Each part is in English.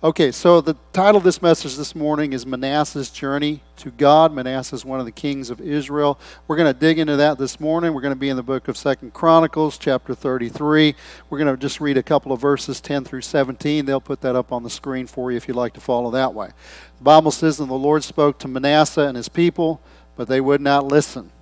Okay, so the title of this message this morning is Manasseh's Journey to God. Manasseh is one of the kings of Israel. We're going to dig into that this morning. We're going to be in the book of Second Chronicles, chapter 33. We're going to just read a couple of verses 10 through 17. They'll put that up on the screen for you if you'd like to follow that way. The Bible says, And the Lord spoke to Manasseh and his people, but they would not listen.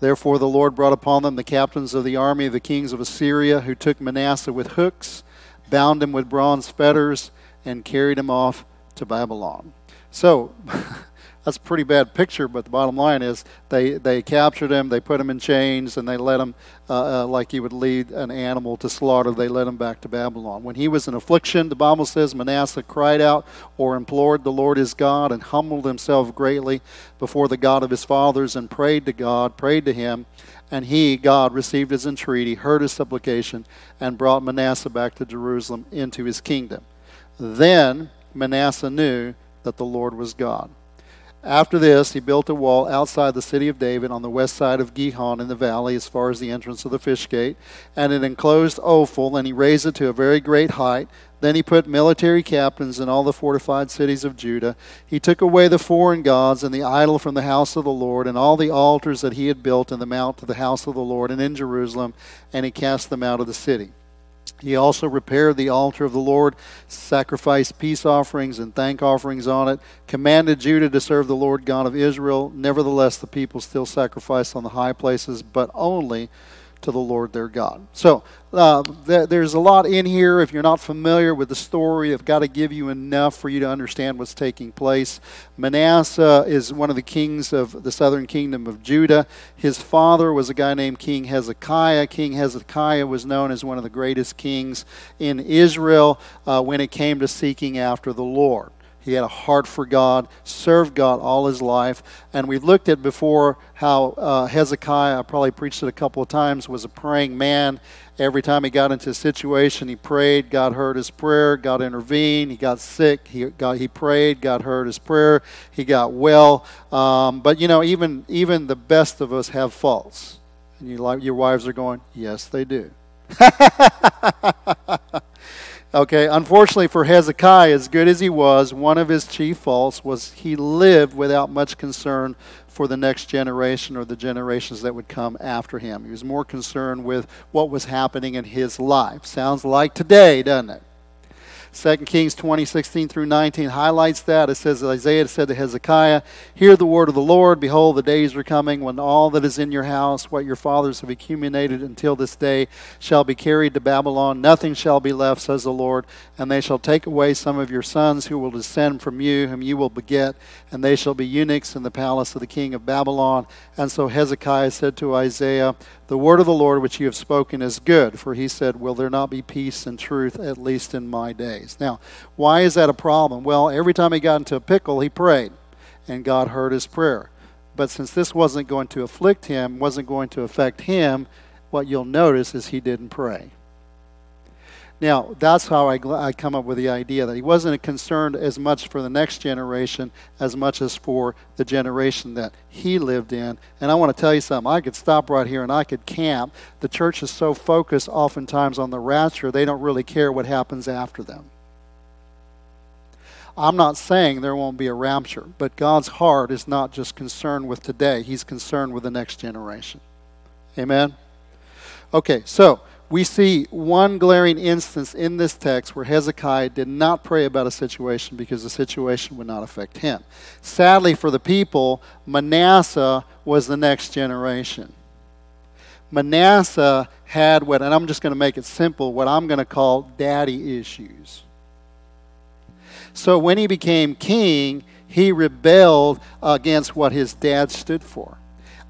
Therefore the Lord brought upon them the captains of the army of the kings of Assyria, who took Manasseh with hooks, bound him with bronze fetters, and carried him off to Babylon. So that's a pretty bad picture, but the bottom line is they, they captured him, they put him in chains, and they let him, uh, uh, like you would lead an animal to slaughter, they led him back to Babylon. When he was in affliction, the Bible says Manasseh cried out or implored the Lord his God and humbled himself greatly before the God of his fathers and prayed to God, prayed to him. And he, God, received his entreaty, heard his supplication, and brought Manasseh back to Jerusalem into his kingdom. Then Manasseh knew that the Lord was God. After this, he built a wall outside the city of David on the west side of Gihon in the valley as far as the entrance of the fish gate, and it enclosed Ophel, and he raised it to a very great height. Then he put military captains in all the fortified cities of Judah. He took away the foreign gods and the idol from the house of the Lord, and all the altars that he had built in the mount to the house of the Lord and in Jerusalem, and he cast them out of the city. He also repaired the altar of the Lord, sacrificed peace offerings and thank offerings on it, commanded Judah to serve the Lord God of Israel. Nevertheless, the people still sacrificed on the high places, but only to the Lord their God. So uh, th- there's a lot in here. If you're not familiar with the story, I've got to give you enough for you to understand what's taking place. Manasseh is one of the kings of the southern kingdom of Judah. His father was a guy named King Hezekiah. King Hezekiah was known as one of the greatest kings in Israel uh, when it came to seeking after the Lord. He had a heart for God, served God all his life. And we've looked at before how uh, Hezekiah, I probably preached it a couple of times, was a praying man. Every time he got into a situation, he prayed. God heard his prayer. God intervened. He got sick. He, got, he prayed. God heard his prayer. He got well. Um, but, you know, even, even the best of us have faults. And you, your wives are going, yes, they do. Okay, unfortunately for Hezekiah, as good as he was, one of his chief faults was he lived without much concern for the next generation or the generations that would come after him. He was more concerned with what was happening in his life. Sounds like today, doesn't it? 2 Kings 20, 16 through 19 highlights that. It says, Isaiah said to Hezekiah, Hear the word of the Lord. Behold, the days are coming when all that is in your house, what your fathers have accumulated until this day, shall be carried to Babylon. Nothing shall be left, says the Lord. And they shall take away some of your sons who will descend from you, whom you will beget, and they shall be eunuchs in the palace of the king of Babylon. And so Hezekiah said to Isaiah, The word of the Lord which you have spoken is good. For he said, Will there not be peace and truth, at least in my days? Now, why is that a problem? Well, every time he got into a pickle, he prayed, and God heard his prayer. But since this wasn't going to afflict him, wasn't going to affect him, what you'll notice is he didn't pray. Now, that's how I, I come up with the idea that he wasn't concerned as much for the next generation as much as for the generation that he lived in. And I want to tell you something. I could stop right here and I could camp. The church is so focused oftentimes on the rapture, they don't really care what happens after them. I'm not saying there won't be a rapture, but God's heart is not just concerned with today, He's concerned with the next generation. Amen? Okay, so we see one glaring instance in this text where Hezekiah did not pray about a situation because the situation would not affect him. Sadly for the people, Manasseh was the next generation. Manasseh had what, and I'm just going to make it simple, what I'm going to call daddy issues. So when he became king, he rebelled against what his dad stood for.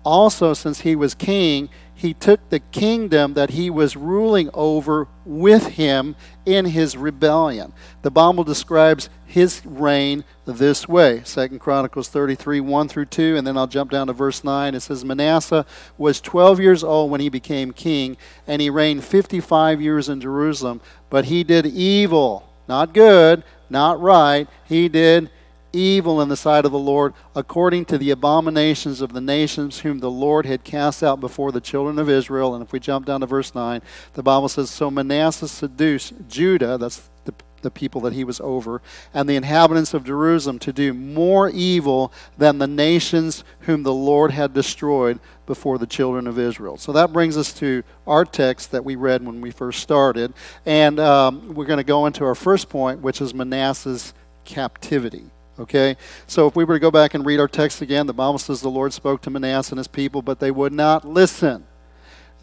Also, since he was king, he took the kingdom that he was ruling over with him in his rebellion. The Bible describes his reign this way. Second Chronicles 33, 1 through 2, and then I'll jump down to verse 9. It says, Manasseh was 12 years old when he became king, and he reigned 55 years in Jerusalem, but he did evil, not good, not right. He did evil in the sight of the Lord, according to the abominations of the nations whom the Lord had cast out before the children of Israel. And if we jump down to verse 9, the Bible says, So Manasseh seduced Judah, that's the the people that he was over, and the inhabitants of Jerusalem to do more evil than the nations whom the Lord had destroyed before the children of Israel. So that brings us to our text that we read when we first started. And um, we're going to go into our first point, which is Manasseh's captivity. Okay? So if we were to go back and read our text again, the Bible says the Lord spoke to Manasseh and his people, but they would not listen.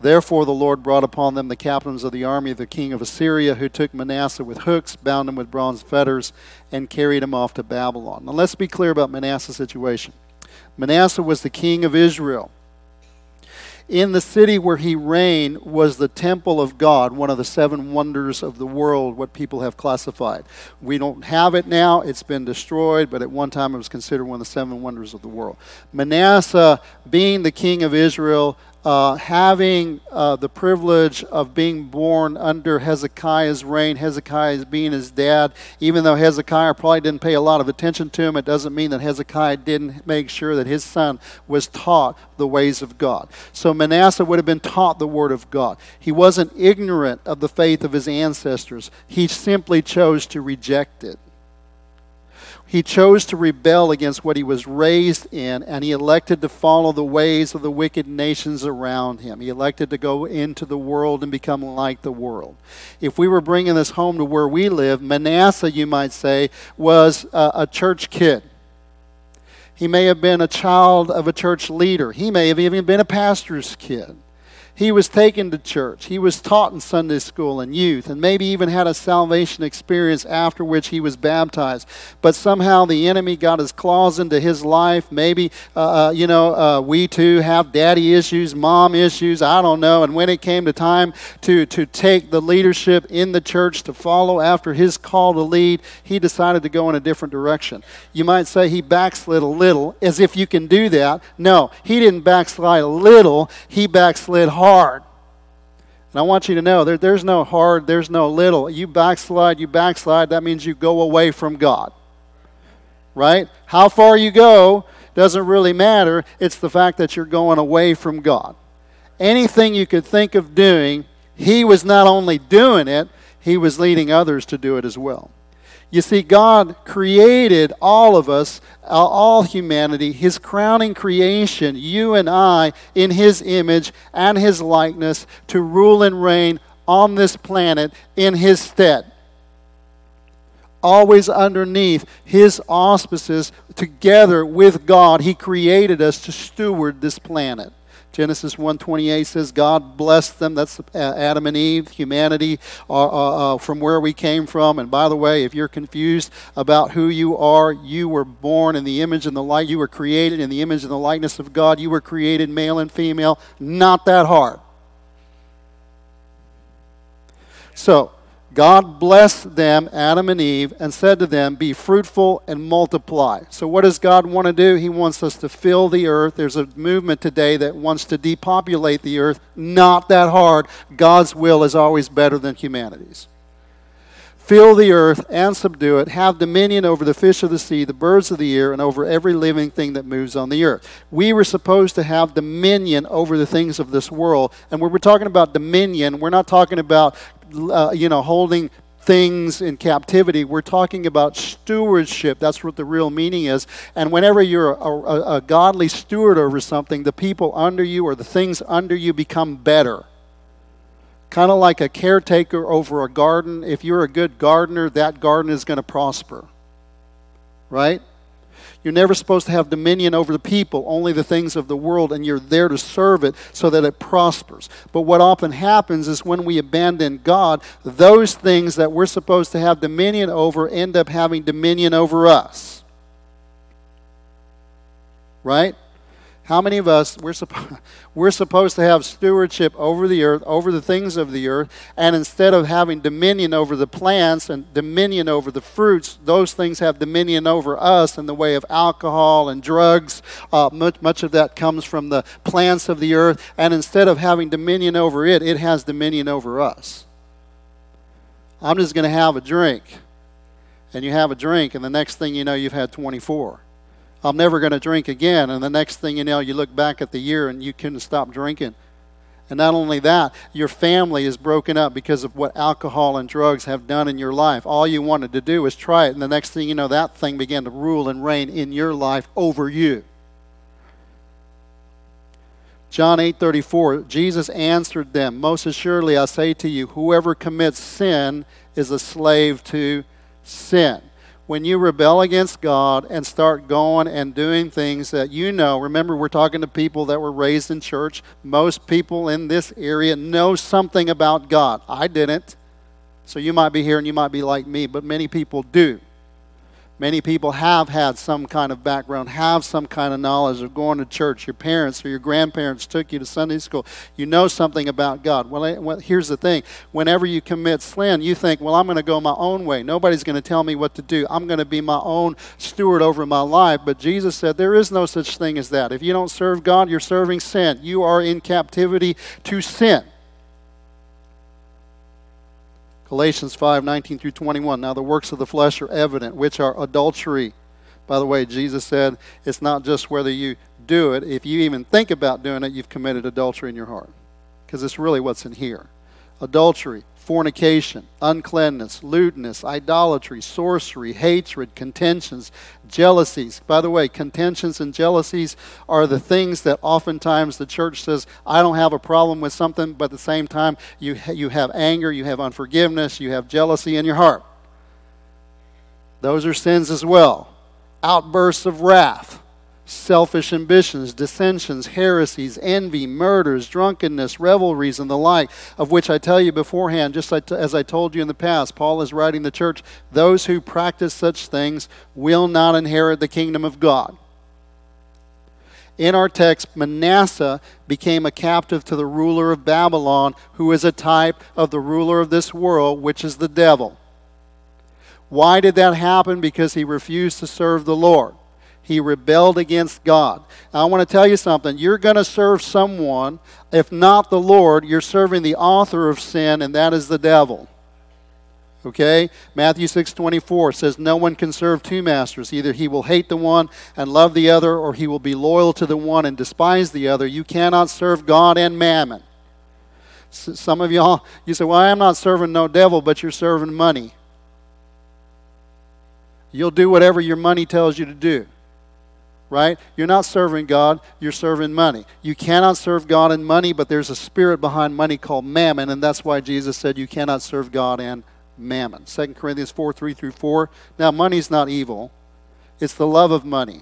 Therefore, the Lord brought upon them the captains of the army of the king of Assyria, who took Manasseh with hooks, bound him with bronze fetters, and carried him off to Babylon. Now, let's be clear about Manasseh's situation. Manasseh was the king of Israel in the city where he reigned was the temple of God, one of the seven wonders of the world, what people have classified. We don't have it now, it's been destroyed, but at one time it was considered one of the seven wonders of the world. Manasseh, being the king of Israel, uh, having uh, the privilege of being born under Hezekiah's reign, Hezekiah being his dad, even though Hezekiah probably didn't pay a lot of attention to him, it doesn't mean that Hezekiah didn't make sure that his son was taught the ways of God. So Manasseh would have been taught the word of God. He wasn't ignorant of the faith of his ancestors, he simply chose to reject it. He chose to rebel against what he was raised in, and he elected to follow the ways of the wicked nations around him. He elected to go into the world and become like the world. If we were bringing this home to where we live, Manasseh, you might say, was a, a church kid. He may have been a child of a church leader. He may have even been a pastor's kid. He was taken to church. He was taught in Sunday school and youth, and maybe even had a salvation experience after which he was baptized. But somehow the enemy got his claws into his life. Maybe, uh, uh, you know, uh, we too have daddy issues, mom issues, I don't know. And when it came to time to, to take the leadership in the church to follow after his call to lead, he decided to go in a different direction. You might say he backslid a little, as if you can do that. No, he didn't backslide a little, he backslid hard hard. And I want you to know there, there's no hard, there's no little. You backslide, you backslide, that means you go away from God. Right? How far you go doesn't really matter. It's the fact that you're going away from God. Anything you could think of doing, he was not only doing it, he was leading others to do it as well. You see, God created all of us, uh, all humanity, His crowning creation, you and I, in His image and His likeness, to rule and reign on this planet in His stead. Always underneath His auspices, together with God, He created us to steward this planet. Genesis 1:28 says God blessed them. That's uh, Adam and Eve, humanity, uh, uh, uh, from where we came from. And by the way, if you're confused about who you are, you were born in the image and the light. You were created in the image and the likeness of God. You were created male and female. Not that hard. So God blessed them, Adam and Eve, and said to them, Be fruitful and multiply. So, what does God want to do? He wants us to fill the earth. There's a movement today that wants to depopulate the earth. Not that hard. God's will is always better than humanity's. Fill the earth and subdue it. Have dominion over the fish of the sea, the birds of the air, and over every living thing that moves on the earth. We were supposed to have dominion over the things of this world. And when we're talking about dominion, we're not talking about uh, you know, holding things in captivity. We're talking about stewardship. That's what the real meaning is. And whenever you're a, a, a, godly steward over something, the people under you or the things under you become better. Kind of like a caretaker over a garden. If you're a good gardener, that garden is going to prosper. Right? You're never supposed to have dominion over the people, only the things of the world, and you're there to serve it so that it prospers. But what often happens is when we abandon God, those things that we're supposed to have dominion over end up having dominion over us. Right? How many of us, we're, suppo- we're supposed to have stewardship over the earth, over the things of the earth, and instead of having dominion over the plants and dominion over the fruits, those things have dominion over us in the way of alcohol and drugs. Uh, much, much of that comes from the plants of the earth, and instead of having dominion over it, it has dominion over us. I'm just going to have a drink. And you have a drink, and the next thing you know, you've had 24. I'm never going to drink again. And the next thing you know, you look back at the year and you couldn't stop drinking. And not only that, your family is broken up because of what alcohol and drugs have done in your life. All you wanted to do was try it, and the next thing you know, that thing began to rule and reign in your life over you. John 8:34 Jesus answered them, "Most assuredly I say to you, whoever commits sin is a slave to sin." When you rebel against God and start going and doing things that you know, remember we're talking to people that were raised in church. Most people in this area know something about God. I didn't. So you might be here and you might be like me, but many people do. Many people have had some kind of background, have some kind of knowledge of going to church. Your parents or your grandparents took you to Sunday school. You know something about God. Well, eh, well here's the thing whenever you commit sin, you think, well, I'm going to go my own way. Nobody's going to tell me what to do. I'm going to be my own steward over my life. But Jesus said, there is no such thing as that. If you don't serve God, you're serving sin. You are in captivity to sin. Galatians 5 19 through 21. Now, the works of the flesh are evident, which are adultery. By the way, Jesus said it's not just whether you do it, if you even think about doing it, you've committed adultery in your heart. Because it's really what's in here adultery, fornication, uncleanness, lewdness, idolatry, sorcery, hatred, contentions, jealousies. By the way, contentions and jealousies are the things that oftentimes the church says, I don't have a problem with something, but at the same time, you, you have anger, you have unforgiveness, you have jealousy in your heart. Those are sins as well. Outbursts of wrath selfish ambitions, dissensions, heresies, envy, murders, drunkenness, revelries, and the like, of which I tell you beforehand, just as I told you in the past. Paul is writing the church, those who practice such things will not inherit the kingdom of God. In our text, Manasseh became a captive to the ruler of Babylon, who is a type of the ruler of this world, which is the devil. Why did that happen? Because he refused to serve the Lord. He rebelled against God. Now, I want to tell you something. You're going to serve someone. If not the Lord, you're serving the author of sin, and that is the devil. Okay? Matthew 6:24 says no one can serve two masters. Either he will hate the one and love the other or he will be loyal to the one and despise the other. You cannot serve God and mammon. Some of y'all you say, "Well, I'm not serving no devil, but you're serving money." You'll do whatever your money tells you to do right? You're not serving God, you're serving money. You cannot serve God and money, but there's a spirit behind money called mammon, and that's why Jesus said you cannot serve God and mammon. 2 Corinthians 4 3 through 4. Now, money's not evil, it's the love of money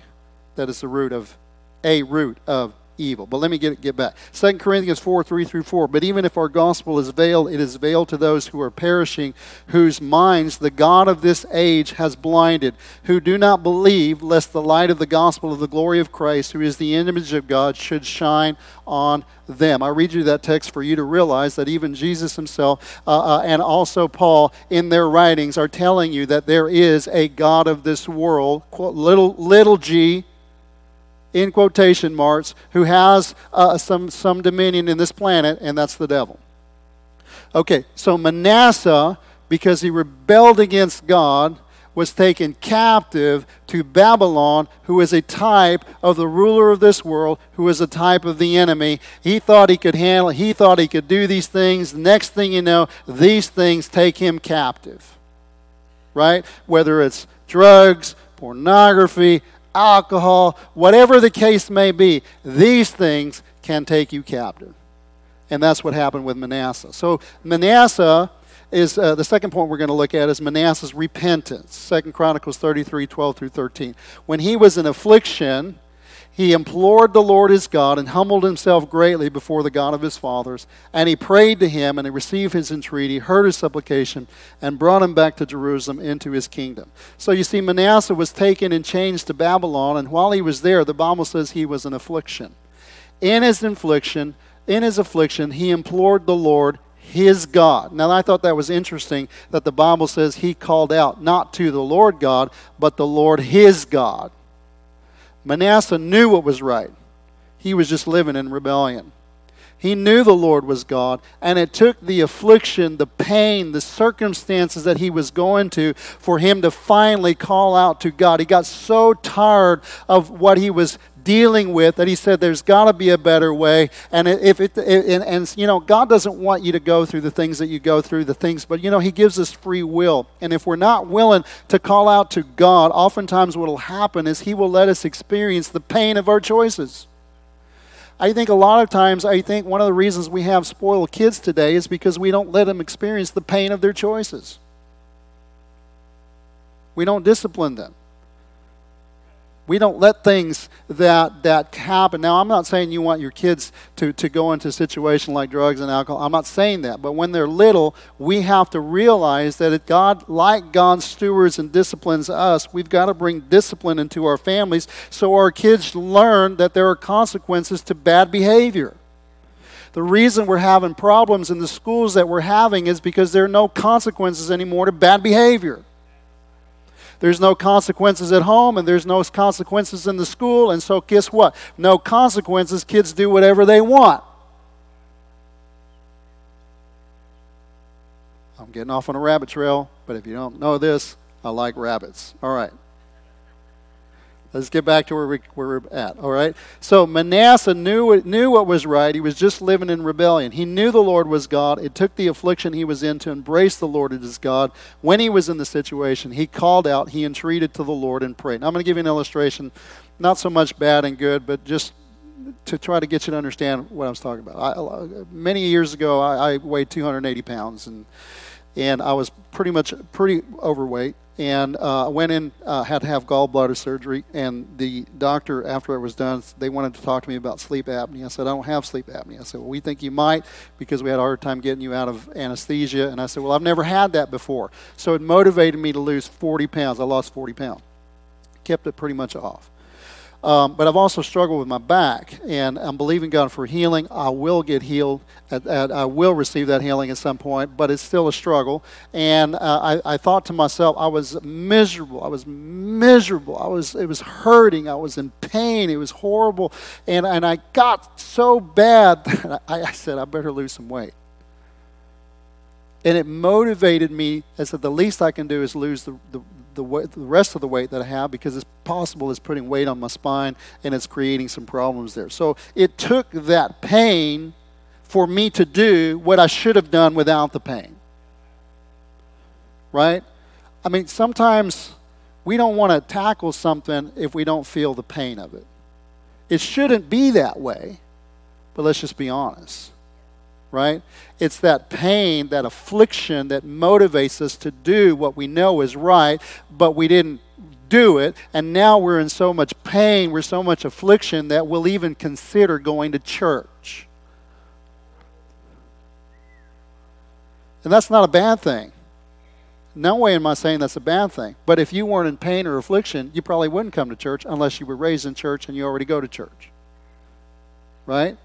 that is the root of, a root of evil. But let me get, get back. 2 Corinthians 4 3 through 4. But even if our gospel is veiled, it is veiled to those who are perishing, whose minds the God of this age has blinded, who do not believe, lest the light of the gospel of the glory of Christ, who is the image of God, should shine on them. I read you that text for you to realize that even Jesus himself uh, uh, and also Paul in their writings are telling you that there is a God of this world, little, little g, in quotation marks, who has uh, some, some dominion in this planet, and that's the devil. Okay, so Manasseh, because he rebelled against God, was taken captive to Babylon, who is a type of the ruler of this world, who is a type of the enemy. He thought he could handle, he thought he could do these things. Next thing you know, these things take him captive. Right? Whether it's drugs, pornography, alcohol, whatever the case may be, these things can take you captive. And that's what happened with Manasseh. So Manasseh is uh, the second point we're going to look at is Manasseh's repentance. Second Chronicles 33, 12 through 13. When he was in affliction, he implored the Lord his God and humbled himself greatly before the God of his fathers. And he prayed to him, and he received his entreaty, heard his supplication, and brought him back to Jerusalem into his kingdom. So you see, Manasseh was taken and changed to Babylon, and while he was there, the Bible says he was in affliction. In his affliction, in his affliction, he implored the Lord his God. Now, I thought that was interesting that the Bible says he called out not to the Lord God, but the Lord his God. Manasseh knew what was right. He was just living in rebellion. He knew the Lord was God, and it took the affliction, the pain, the circumstances that he was going to for him to finally call out to God. He got so tired of what he was dealing with that he said there's got to be a better way. And if it, and, and, you know, God doesn't want you to go through the things that you go through, the things, but you know, he gives us free will. And if we're not willing to call out to God, oftentimes what will happen is he will let us experience the pain of our choices. I think a lot of times, I think one of the reasons we have spoiled kids today is because we don't let them experience the pain of their choices. We don't discipline them. We don't let things that, that happen. Now, I'm not saying you want your kids to, to go into a situation like drugs and alcohol. I'm not saying that. But when they're little, we have to realize that God, like God stewards and disciplines us, we've got to bring discipline into our families so our kids learn that there are consequences to bad behavior. The reason we're having problems in the schools that we're having is because there are no consequences anymore to bad behavior. There's no consequences at home, and there's no consequences in the school. And so, guess what? No consequences. Kids do whatever they want. I'm getting off on a rabbit trail, but if you don't know this, I like rabbits. All right. Let's get back to where, we, where we're at, all right? So Manasseh knew, knew what was right. He was just living in rebellion. He knew the Lord was God. It took the affliction he was in to embrace the Lord as God. When he was in the situation, he called out, he entreated to the Lord and prayed. Now, I'm going to give you an illustration, not so much bad and good, but just to try to get you to understand what I was talking about. I, many years ago, I, I weighed 280 pounds, and, and I was pretty much pretty overweight and uh, went in, uh, had to have gallbladder surgery. And the doctor, after it was done, they wanted to talk to me about sleep apnea. I said, I don't have sleep apnea. I said, Well, we think you might because we had a hard time getting you out of anesthesia. And I said, Well, I've never had that before. So it motivated me to lose 40 pounds. I lost 40 pounds, kept it pretty much off. Um, but I've also struggled with my back, and I'm believing God for healing. I will get healed. At, at, I will receive that healing at some point, but it's still a struggle. And uh, I, I, thought to myself, I was miserable. I was miserable. I was. It was hurting. I was in pain. It was horrible, and and I got so bad that I, I said, I better lose some weight. And it motivated me. I said, the least I can do is lose the, the, the, the rest of the weight that I have because it's possible it's putting weight on my spine and it's creating some problems there. So it took that pain for me to do what I should have done without the pain. Right? I mean, sometimes we don't want to tackle something if we don't feel the pain of it. It shouldn't be that way, but let's just be honest right? It's that pain, that affliction that motivates us to do what we know is right, but we didn't do it. And now we're in so much pain, we're so much affliction that we'll even consider going to church. And that's not a bad thing. No way am I saying that's a bad thing. But if you weren't in pain or affliction, you probably wouldn't come to church unless you were raised in church and you already go to church. Right?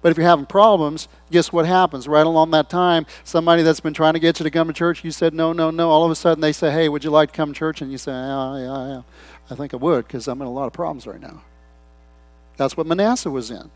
But if you're having problems, guess what happens? Right along that time, somebody that's been trying to get you to come to church, you said no, no, no. All of a sudden they say, hey, would you like to come to church? And you say, yeah, yeah, yeah. I think I would because I'm in a lot of problems right now. That's what Manasseh was in.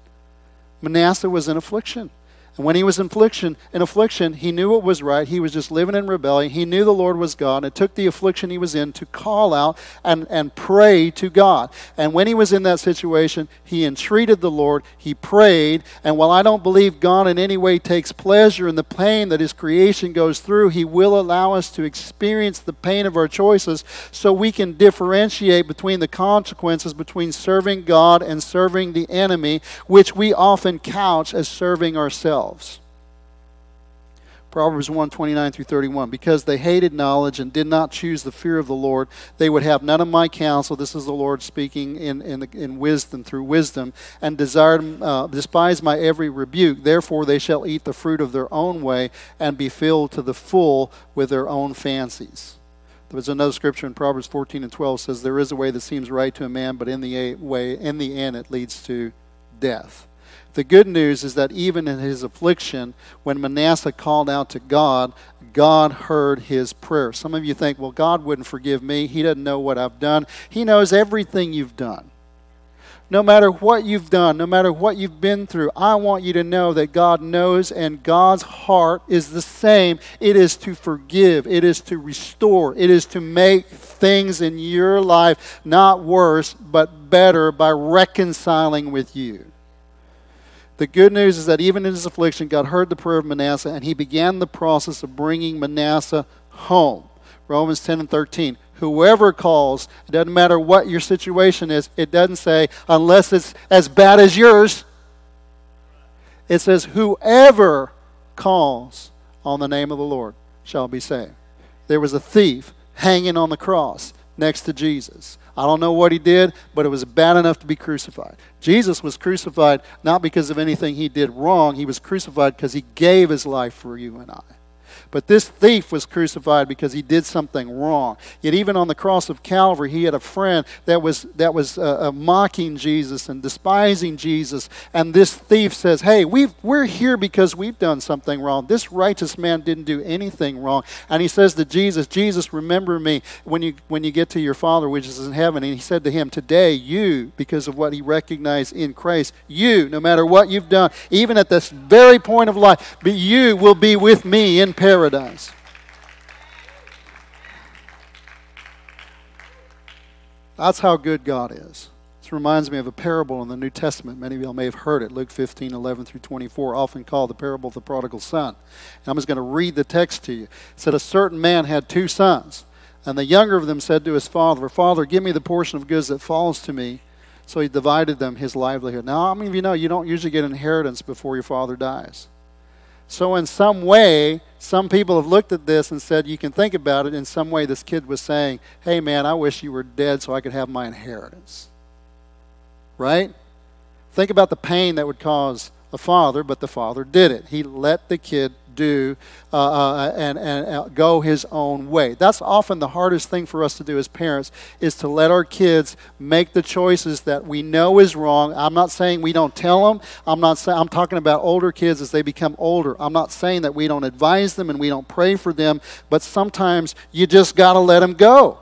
Manasseh was in affliction. And when he was in affliction, in affliction, he knew what was right. He was just living in rebellion. He knew the Lord was God. It took the affliction he was in to call out and, and pray to God. And when he was in that situation, he entreated the Lord. He prayed. And while I don't believe God in any way takes pleasure in the pain that his creation goes through, he will allow us to experience the pain of our choices so we can differentiate between the consequences between serving God and serving the enemy, which we often couch as serving ourselves themselves. Proverbs 1 29 through 31. Because they hated knowledge and did not choose the fear of the Lord, they would have none of my counsel. This is the Lord speaking in, in, in wisdom, through wisdom, and desired, uh, despised my every rebuke. Therefore, they shall eat the fruit of their own way and be filled to the full with their own fancies. There's another scripture in Proverbs 14 and 12 says, There is a way that seems right to a man, but in the way, in the end, it leads to death. The good news is that even in his affliction, when Manasseh called out to God, God heard his prayer. Some of you think, well, God wouldn't forgive me. He doesn't know what I've done. He knows everything you've done. No matter what you've done, no matter what you've been through, I want you to know that God knows and God's heart is the same. It is to forgive, it is to restore, it is to make things in your life not worse, but better by reconciling with you. The good news is that even in his affliction, God heard the prayer of Manasseh and he began the process of bringing Manasseh home. Romans 10 and 13. Whoever calls, it doesn't matter what your situation is, it doesn't say, unless it's as bad as yours. It says, whoever calls on the name of the Lord shall be saved. There was a thief hanging on the cross next to Jesus. I don't know what he did, but it was bad enough to be crucified. Jesus was crucified not because of anything he did wrong, he was crucified because he gave his life for you and I. But this thief was crucified because he did something wrong. Yet even on the cross of Calvary, he had a friend that was that was uh, uh, mocking Jesus and despising Jesus. And this thief says, "Hey, we we're here because we've done something wrong. This righteous man didn't do anything wrong." And he says to Jesus, "Jesus, remember me when you when you get to your Father which is in heaven." And he said to him, "Today, you, because of what he recognized in Christ, you, no matter what you've done, even at this very point of life, but you will be with me in paradise." Paradise. That's how good God is. This reminds me of a parable in the New Testament. Many of y'all may have heard it. Luke 15, 11 through 24, often called the parable of the prodigal son. And I'm just going to read the text to you. It said, A certain man had two sons. And the younger of them said to his father, Father, give me the portion of goods that falls to me. So he divided them his livelihood. Now, how many of you know you don't usually get inheritance before your father dies? So, in some way, some people have looked at this and said, you can think about it. In some way, this kid was saying, hey, man, I wish you were dead so I could have my inheritance. Right? Think about the pain that would cause a father, but the father did it. He let the kid do uh, uh, and, and uh, go his own way. That's often the hardest thing for us to do as parents is to let our kids make the choices that we know is wrong. I'm not saying we don't tell them. I'm not saying I'm talking about older kids as they become older. I'm not saying that we don't advise them and we don't pray for them, but sometimes you just got to let them go.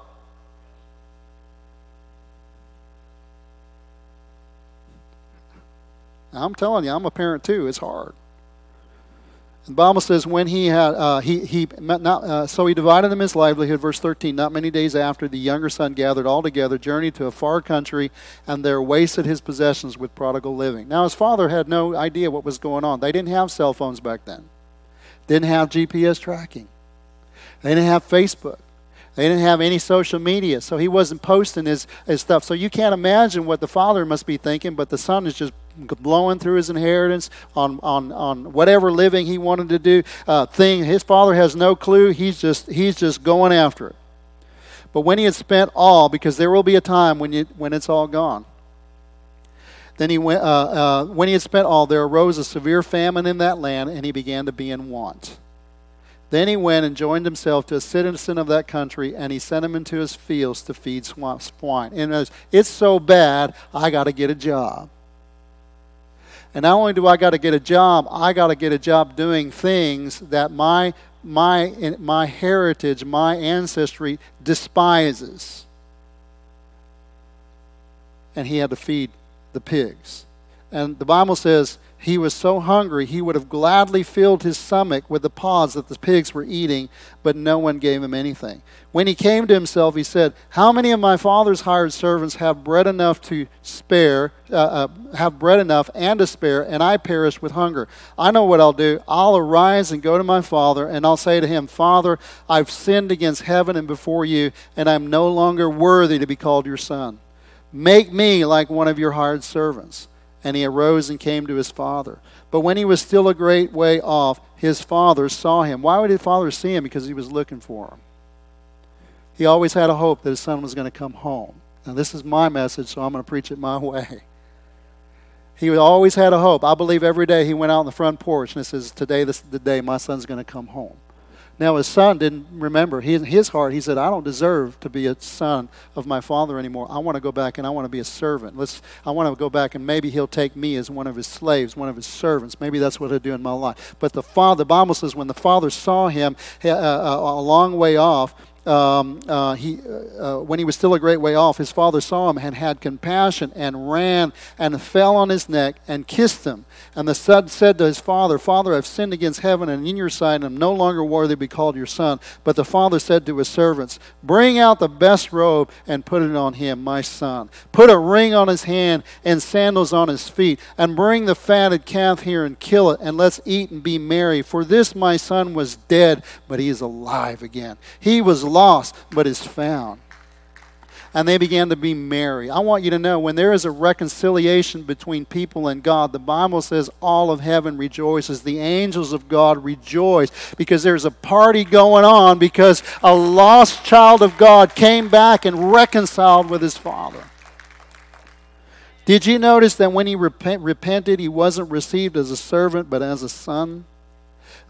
I'm telling you, I'm a parent too. It's hard. The Bible says when he had uh, he he not, uh, so he divided them his livelihood. Verse thirteen. Not many days after, the younger son gathered all together, journeyed to a far country, and there wasted his possessions with prodigal living. Now his father had no idea what was going on. They didn't have cell phones back then. Didn't have GPS tracking. They didn't have Facebook. They didn't have any social media, so he wasn't posting his, his stuff. So you can't imagine what the father must be thinking, but the son is just blowing through his inheritance on, on, on whatever living he wanted to do uh, thing. His father has no clue. He's just, he's just going after it. But when he had spent all, because there will be a time when, you, when it's all gone, then he went, uh, uh, when he had spent all, there arose a severe famine in that land, and he began to be in want. Then he went and joined himself to a citizen of that country, and he sent him into his fields to feed swine. And it's so bad, I got to get a job. And not only do I got to get a job, I got to get a job doing things that my my my heritage, my ancestry despises. And he had to feed the pigs. And the Bible says he was so hungry he would have gladly filled his stomach with the pods that the pigs were eating, but no one gave him anything. When he came to himself, he said, How many of my father's hired servants have bread enough to spare, uh, uh, have bread enough and to spare, and I perish with hunger? I know what I'll do. I'll arise and go to my father, and I'll say to him, Father, I've sinned against heaven and before you, and I'm no longer worthy to be called your son. Make me like one of your hired servants. And he arose and came to his father. But when he was still a great way off, his father saw him. Why would his father see him? Because he was looking for him. He always had a hope that his son was going to come home. Now, this is my message, so I'm going to preach it my way. He always had a hope. I believe every day he went out on the front porch and says, Today, this is the day my son's going to come home. Now, his son didn't remember. He, in his heart, he said, I don't deserve to be a son of my father anymore. I want to go back and I want to be a servant. Let's, I want to go back and maybe he'll take me as one of his slaves, one of his servants. Maybe that's what he'll do in my life. But the father, the Bible says, when the father saw him uh, uh, a long way off, um, uh, he, uh, uh, when he was still a great way off, his father saw him and had compassion and ran and fell on his neck and kissed him. And the son said to his father, Father, I've sinned against heaven and in your sight, and am no longer worthy to be called your son. But the father said to his servants, Bring out the best robe and put it on him, my son. Put a ring on his hand and sandals on his feet, and bring the fatted calf here and kill it, and let's eat and be merry. For this my son was dead, but he is alive again. He was lost, but is found. And they began to be merry. I want you to know when there is a reconciliation between people and God, the Bible says all of heaven rejoices. The angels of God rejoice because there's a party going on because a lost child of God came back and reconciled with his father. Did you notice that when he repent, repented, he wasn't received as a servant but as a son?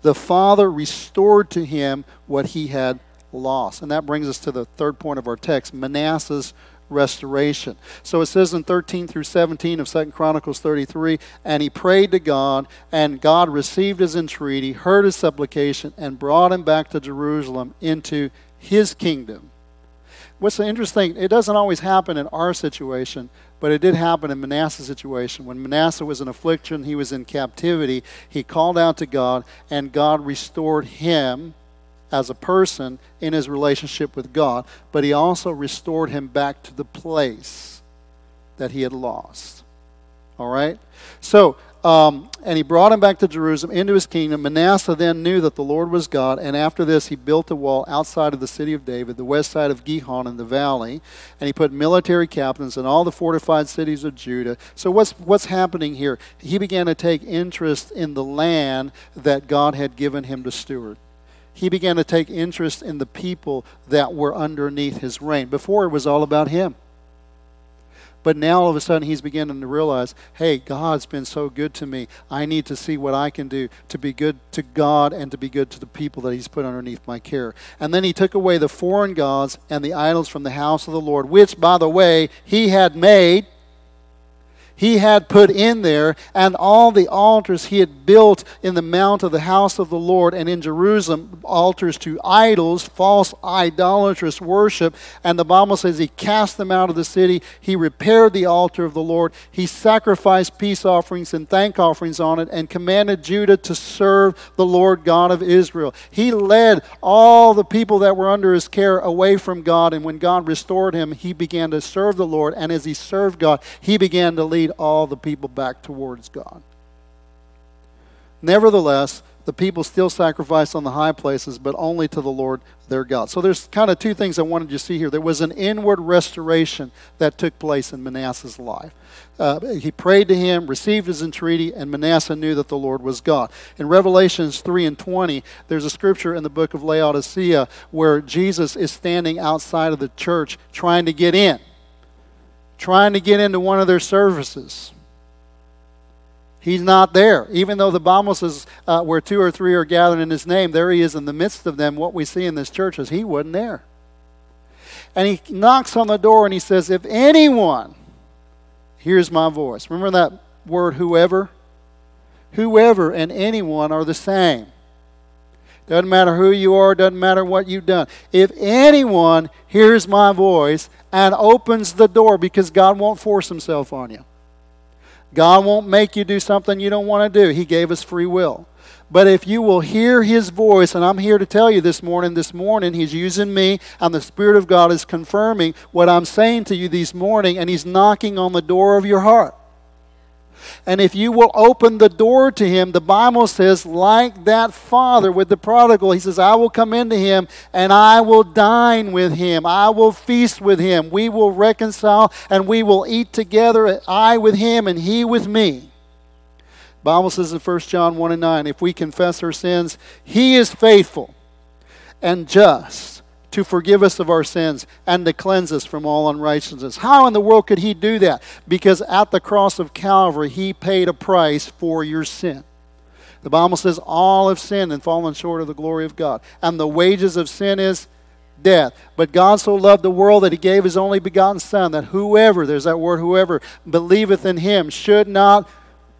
The father restored to him what he had loss. And that brings us to the third point of our text Manasseh's restoration. So it says in 13 through 17 of 2 Chronicles 33 and he prayed to God, and God received his entreaty, heard his supplication, and brought him back to Jerusalem into his kingdom. What's interesting, it doesn't always happen in our situation, but it did happen in Manasseh's situation. When Manasseh was in affliction, he was in captivity, he called out to God, and God restored him as a person in his relationship with God, but he also restored him back to the place that he had lost. All right? So, um, and he brought him back to Jerusalem into his kingdom. Manasseh then knew that the Lord was God, and after this he built a wall outside of the city of David, the west side of Gihon in the valley, and he put military captains in all the fortified cities of Judah. So what's what's happening here? He began to take interest in the land that God had given him to steward he began to take interest in the people that were underneath his reign. Before it was all about him. But now all of a sudden he's beginning to realize, hey, God's been so good to me. I need to see what I can do to be good to God and to be good to the people that he's put underneath my care. And then he took away the foreign gods and the idols from the house of the Lord, which, by the way, he had made he had put in there, and all the altars he had built in the mount of the house of the Lord and in Jerusalem, altars to idols, false idolatrous worship. And the Bible says he cast them out of the city. He repaired the altar of the Lord. He sacrificed peace offerings and thank offerings on it and commanded Judah to serve the Lord God of Israel. He led all the people that were under his care away from God, and when God restored him, he began to serve the Lord. And as he served God, he began to lead lead all the people back towards God. Nevertheless, the people still sacrifice on the high places, but only to the Lord their God. So there's kind of two things I wanted you to see here. There was an inward restoration that took place in Manasseh's life. Uh, he prayed to him, received his entreaty, and Manasseh knew that the Lord was God. In Revelations 3 and 20, there's a scripture in the book of Laodicea where Jesus is standing outside of the church trying to get in trying to get into one of their services. He's not there. Even though the Bible says uh, where two or three are gathered in his name, there he is in the midst of them. What we see in this church is he wasn't there. And he knocks on the door and he says, If anyone hears my voice, remember that word, whoever? Whoever and anyone are the same. Doesn't matter who you are, doesn't matter what you've done. If anyone hears my voice and opens the door, because God won't force himself on you, God won't make you do something you don't want to do. He gave us free will. But if you will hear his voice, and I'm here to tell you this morning, this morning, he's using me, and the Spirit of God is confirming what I'm saying to you this morning, and he's knocking on the door of your heart. And if you will open the door to him, the Bible says, like that father with the prodigal, he says, I will come into him and I will dine with him. I will feast with him. We will reconcile and we will eat together, I with him and he with me. Bible says in 1 John 1 and 9, if we confess our sins, he is faithful and just to forgive us of our sins and to cleanse us from all unrighteousness. How in the world could he do that? Because at the cross of Calvary, he paid a price for your sin. The Bible says, All have sinned and fallen short of the glory of God. And the wages of sin is death. But God so loved the world that he gave his only begotten Son, that whoever, there's that word, whoever, believeth in him should not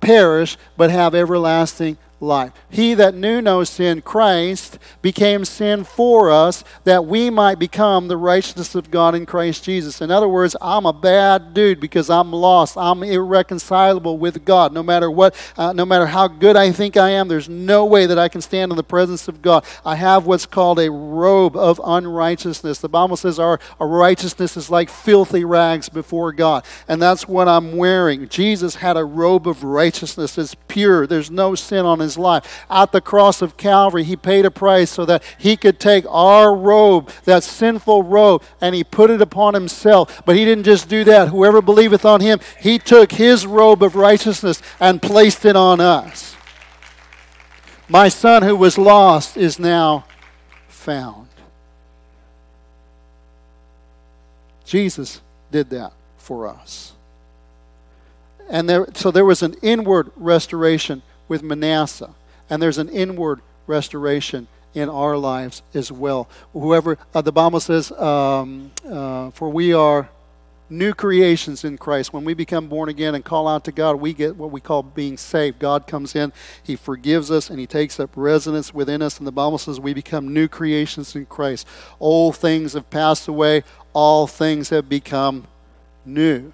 perish, but have everlasting life. He that knew no sin, Christ, became sin for us that we might become the righteousness of God in Christ Jesus. In other words, I'm a bad dude because I'm lost. I'm irreconcilable with God. No matter what, uh, no matter how good I think I am, there's no way that I can stand in the presence of God. I have what's called a robe of unrighteousness. The Bible says our, our righteousness is like filthy rags before God. And that's what I'm wearing. Jesus had a robe of righteousness. It's pure. There's no sin on his his life. At the cross of Calvary, he paid a price so that he could take our robe, that sinful robe, and he put it upon himself. But he didn't just do that. Whoever believeth on him, he took his robe of righteousness and placed it on us. My son who was lost is now found. Jesus did that for us. And there, so there was an inward restoration with Manasseh. And there's an inward restoration in our lives as well. Whoever, uh, the Bible says, um, uh, for we are new creations in Christ. When we become born again and call out to God, we get what we call being saved. God comes in, He forgives us, and He takes up residence within us. And the Bible says we become new creations in Christ. Old things have passed away, all things have become new.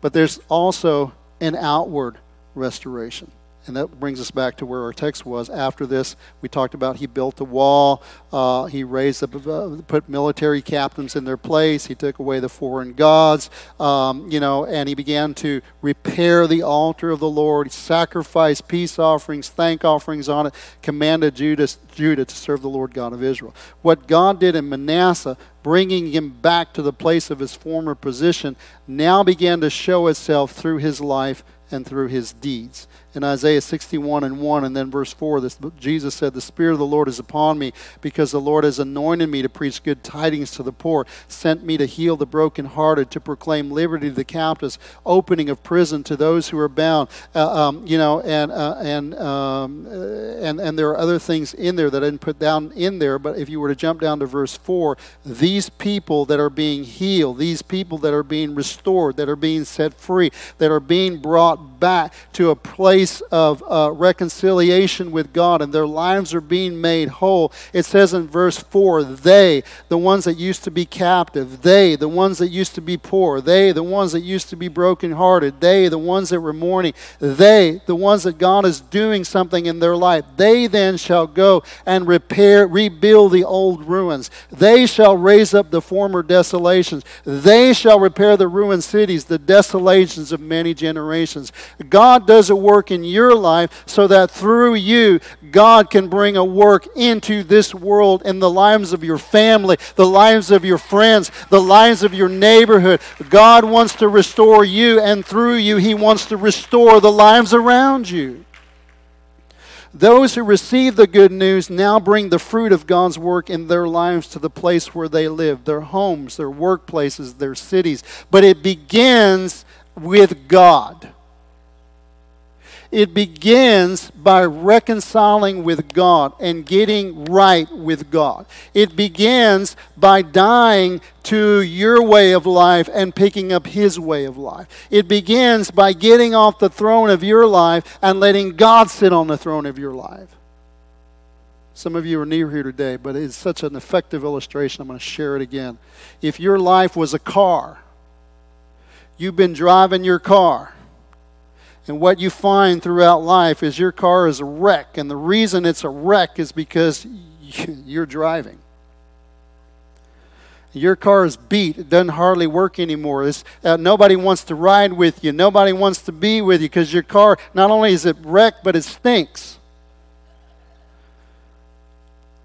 But there's also an outward restoration. And that brings us back to where our text was. After this, we talked about he built a wall, uh, he raised up, uh, put military captains in their place, he took away the foreign gods, um, you know, and he began to repair the altar of the Lord, he sacrificed peace offerings, thank offerings on it, commanded Judas, Judah to serve the Lord God of Israel. What God did in Manasseh bringing him back to the place of his former position, now began to show itself through his life and through his deeds in Isaiah 61 and 1, and then verse 4, this, Jesus said, The Spirit of the Lord is upon me, because the Lord has anointed me to preach good tidings to the poor, sent me to heal the brokenhearted, to proclaim liberty to the captives, opening of prison to those who are bound. Uh, um, you know, and, uh, and, um, uh, and, and there are other things in there that I didn't put down in there, but if you were to jump down to verse 4, these people that are being healed, these people that are being restored, that are being set free, that are being brought back to a place place of uh, reconciliation with God and their lives are being made whole. It says in verse 4 they, the ones that used to be captive, they, the ones that used to be poor, they, the ones that used to be brokenhearted, they, the ones that were mourning, they, the ones that God is doing something in their life, they then shall go and repair, rebuild the old ruins. They shall raise up the former desolations. They shall repair the ruined cities, the desolations of many generations. God does a work in your life so that through you, God can bring a work into this world in the lives of your family, the lives of your friends, the lives of your neighborhood. God wants to restore you, and through you, He wants to restore the lives around you. Those who receive the good news now bring the fruit of God's work in their lives to the place where they live, their homes, their workplaces, their cities. But it begins with God. It begins by reconciling with God and getting right with God. It begins by dying to your way of life and picking up His way of life. It begins by getting off the throne of your life and letting God sit on the throne of your life. Some of you are new here today, but it's such an effective illustration. I'm going to share it again. If your life was a car, you've been driving your car and what you find throughout life is your car is a wreck. And the reason it's a wreck is because you're driving. Your car is beat. It doesn't hardly work anymore. Uh, nobody wants to ride with you. Nobody wants to be with you because your car, not only is it wrecked, but it stinks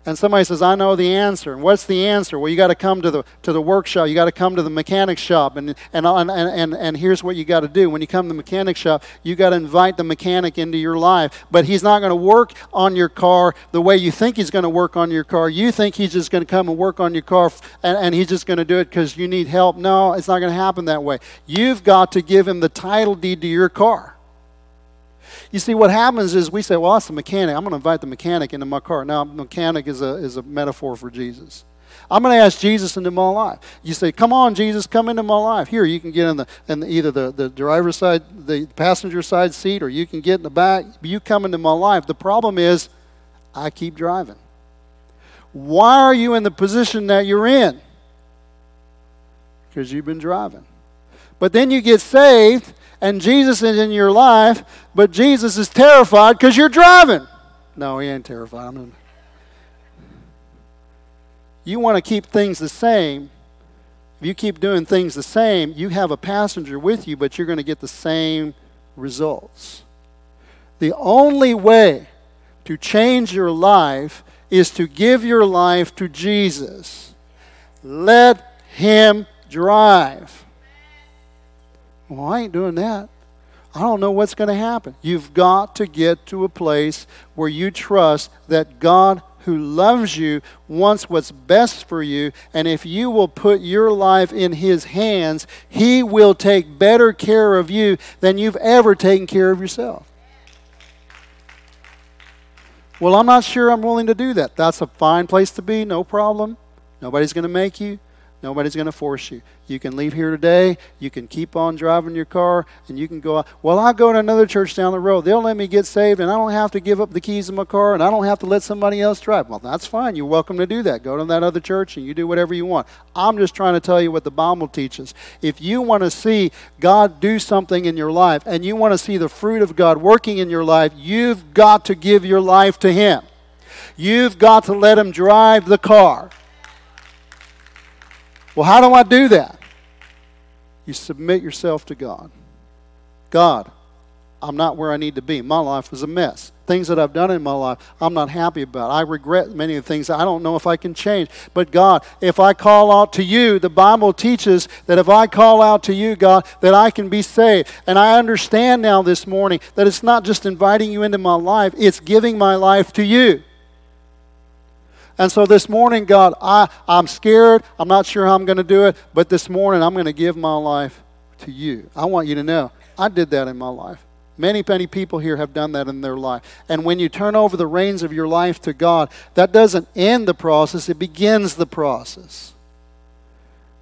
and somebody says, I know the answer. And what's the answer? Well, you got to come to the, to the workshop. You got to come to the mechanic shop. And, and, and, and, and here's what you got to do. When you come to the mechanic shop, you got to invite the mechanic into your life. But he's not going to work on your car the way you think he's going to work on your car. You think he's just going to come and work on your car and, and he's just going to do it because you need help. No, it's not going to happen that way. You've got to give him the title deed to your car. You see, what happens is we say, well, that's the mechanic. I'm going to invite the mechanic into my car. Now, mechanic is a, is a metaphor for Jesus. I'm going to ask Jesus into my life. You say, "Come on, Jesus, come into my life." Here, you can get in the in the, either the the driver's side, the passenger side seat, or you can get in the back. You come into my life. The problem is, I keep driving. Why are you in the position that you're in? Because you've been driving. But then you get saved, and Jesus is in your life, but Jesus is terrified because you're driving. No, he ain't terrified. I you want to keep things the same. If you keep doing things the same, you have a passenger with you, but you're going to get the same results. The only way to change your life is to give your life to Jesus. Let Him drive. Well, I ain't doing that. I don't know what's going to happen. You've got to get to a place where you trust that God who loves you wants what's best for you. And if you will put your life in His hands, He will take better care of you than you've ever taken care of yourself. Well, I'm not sure I'm willing to do that. That's a fine place to be, no problem. Nobody's going to make you. Nobody's going to force you. You can leave here today. You can keep on driving your car, and you can go out. Well, I'll go to another church down the road. They'll let me get saved, and I don't have to give up the keys of my car, and I don't have to let somebody else drive. Well, that's fine. You're welcome to do that. Go to that other church, and you do whatever you want. I'm just trying to tell you what the Bible teaches. If you want to see God do something in your life, and you want to see the fruit of God working in your life, you've got to give your life to Him. You've got to let Him drive the car. Well, how do I do that? You submit yourself to God. God, I'm not where I need to be. My life is a mess. Things that I've done in my life, I'm not happy about. I regret many of the things I don't know if I can change. But God, if I call out to you, the Bible teaches that if I call out to you, God, that I can be saved. And I understand now this morning that it's not just inviting you into my life, it's giving my life to you. And so this morning, God, I, I'm scared. I'm not sure how I'm going to do it, but this morning I'm going to give my life to you. I want you to know I did that in my life. Many, many people here have done that in their life. And when you turn over the reins of your life to God, that doesn't end the process, it begins the process.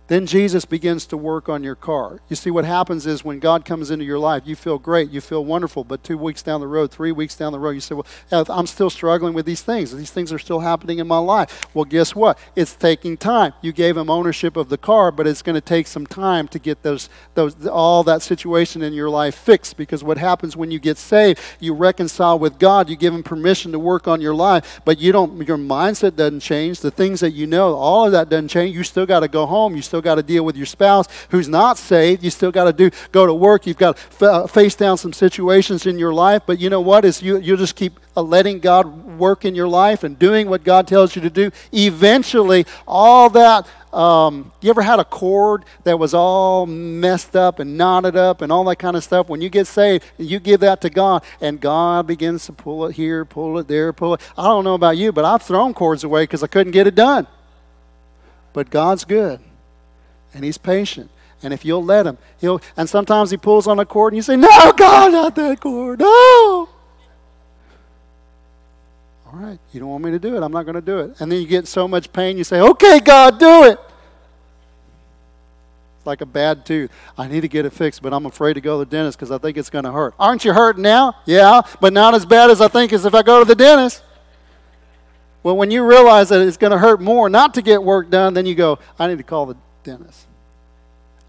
Then Jesus begins to work on your car. You see, what happens is when God comes into your life, you feel great, you feel wonderful, but two weeks down the road, three weeks down the road, you say, Well, uh, I'm still struggling with these things. These things are still happening in my life. Well, guess what? It's taking time. You gave him ownership of the car, but it's going to take some time to get those, those, all that situation in your life fixed because what happens when you get saved, you reconcile with God, you give him permission to work on your life, but you don't, your mindset doesn't change. The things that you know, all of that doesn't change. You still got to go home. You still still got to deal with your spouse who's not saved. You still got to do go to work. You've got to face down some situations in your life. But you know what? Is you you just keep uh, letting God work in your life and doing what God tells you to do. Eventually, all that. Um, you ever had a cord that was all messed up and knotted up and all that kind of stuff? When you get saved, you give that to God, and God begins to pull it here, pull it there, pull it. I don't know about you, but I've thrown cords away because I couldn't get it done. But God's good and he's patient. And if you'll let him, he'll. And sometimes he pulls on a cord, and you say, "No, God, not that cord. No." All right, you don't want me to do it. I'm not going to do it. And then you get so much pain, you say, "Okay, God, do it." It's like a bad tooth. I need to get it fixed, but I'm afraid to go to the dentist because I think it's going to hurt. Aren't you hurting now? Yeah, but not as bad as I think as if I go to the dentist. Well, when you realize that it's going to hurt more not to get work done, then you go, I need to call the Dennis.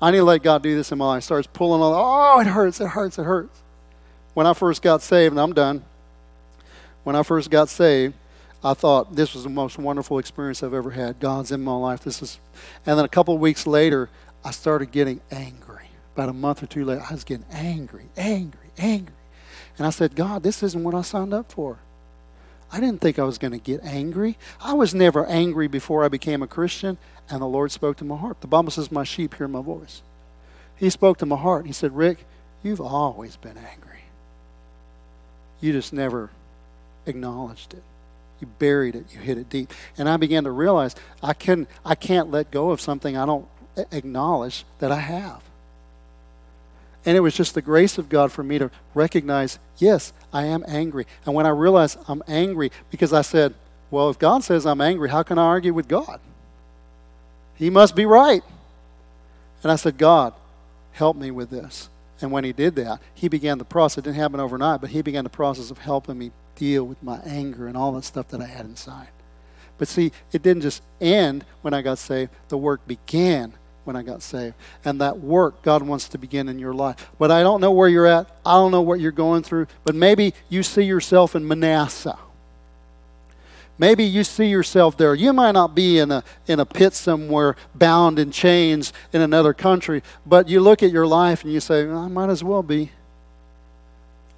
I need to let God do this in my life. Starts pulling on, oh, it hurts, it hurts, it hurts. When I first got saved, and I'm done, when I first got saved, I thought this was the most wonderful experience I've ever had. God's in my life. This is, and then a couple of weeks later, I started getting angry. About a month or two later, I was getting angry, angry, angry. And I said, God, this isn't what I signed up for. I didn't think I was going to get angry. I was never angry before I became a Christian, and the Lord spoke to my heart. The Bible says, My sheep hear my voice. He spoke to my heart. He said, Rick, you've always been angry. You just never acknowledged it. You buried it. You hid it deep. And I began to realize I, can, I can't let go of something I don't acknowledge that I have. And it was just the grace of God for me to recognize, yes, I am angry. And when I realized I'm angry, because I said, well, if God says I'm angry, how can I argue with God? he must be right. And I said, God, help me with this. And when he did that, he began the process. It didn't happen overnight, but he began the process of helping me deal with my anger and all that stuff that I had inside. But see, it didn't just end when I got saved, the work began when I got saved. And that work God wants to begin in your life. But I don't know where you're at. I don't know what you're going through. But maybe you see yourself in Manasseh. Maybe you see yourself there. You might not be in a, in a pit somewhere, bound in chains in another country, but you look at your life and you say, I might as well be.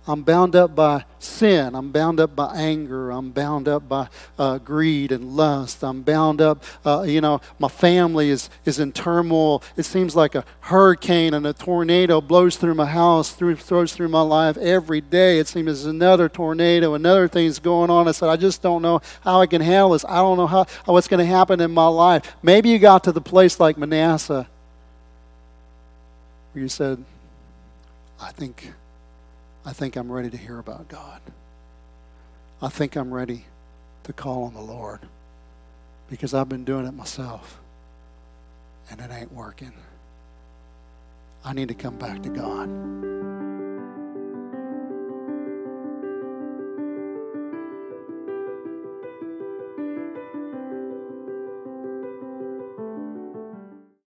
I'm bound up by sin. I'm bound up by anger. I'm bound up by uh, greed and lust. I'm bound up, uh, you know, my family is, is in turmoil. It seems like a hurricane and a tornado blows through my house, through, throws through my life every day. It seems there's another tornado, another thing's going on. I said, I just don't know how I can handle this. I don't know how, what's going to happen in my life. Maybe you got to the place like Manasseh where you said, I think I think I'm ready to hear about God. I think I'm ready to call on the Lord because I've been doing it myself and it ain't working. I need to come back to God.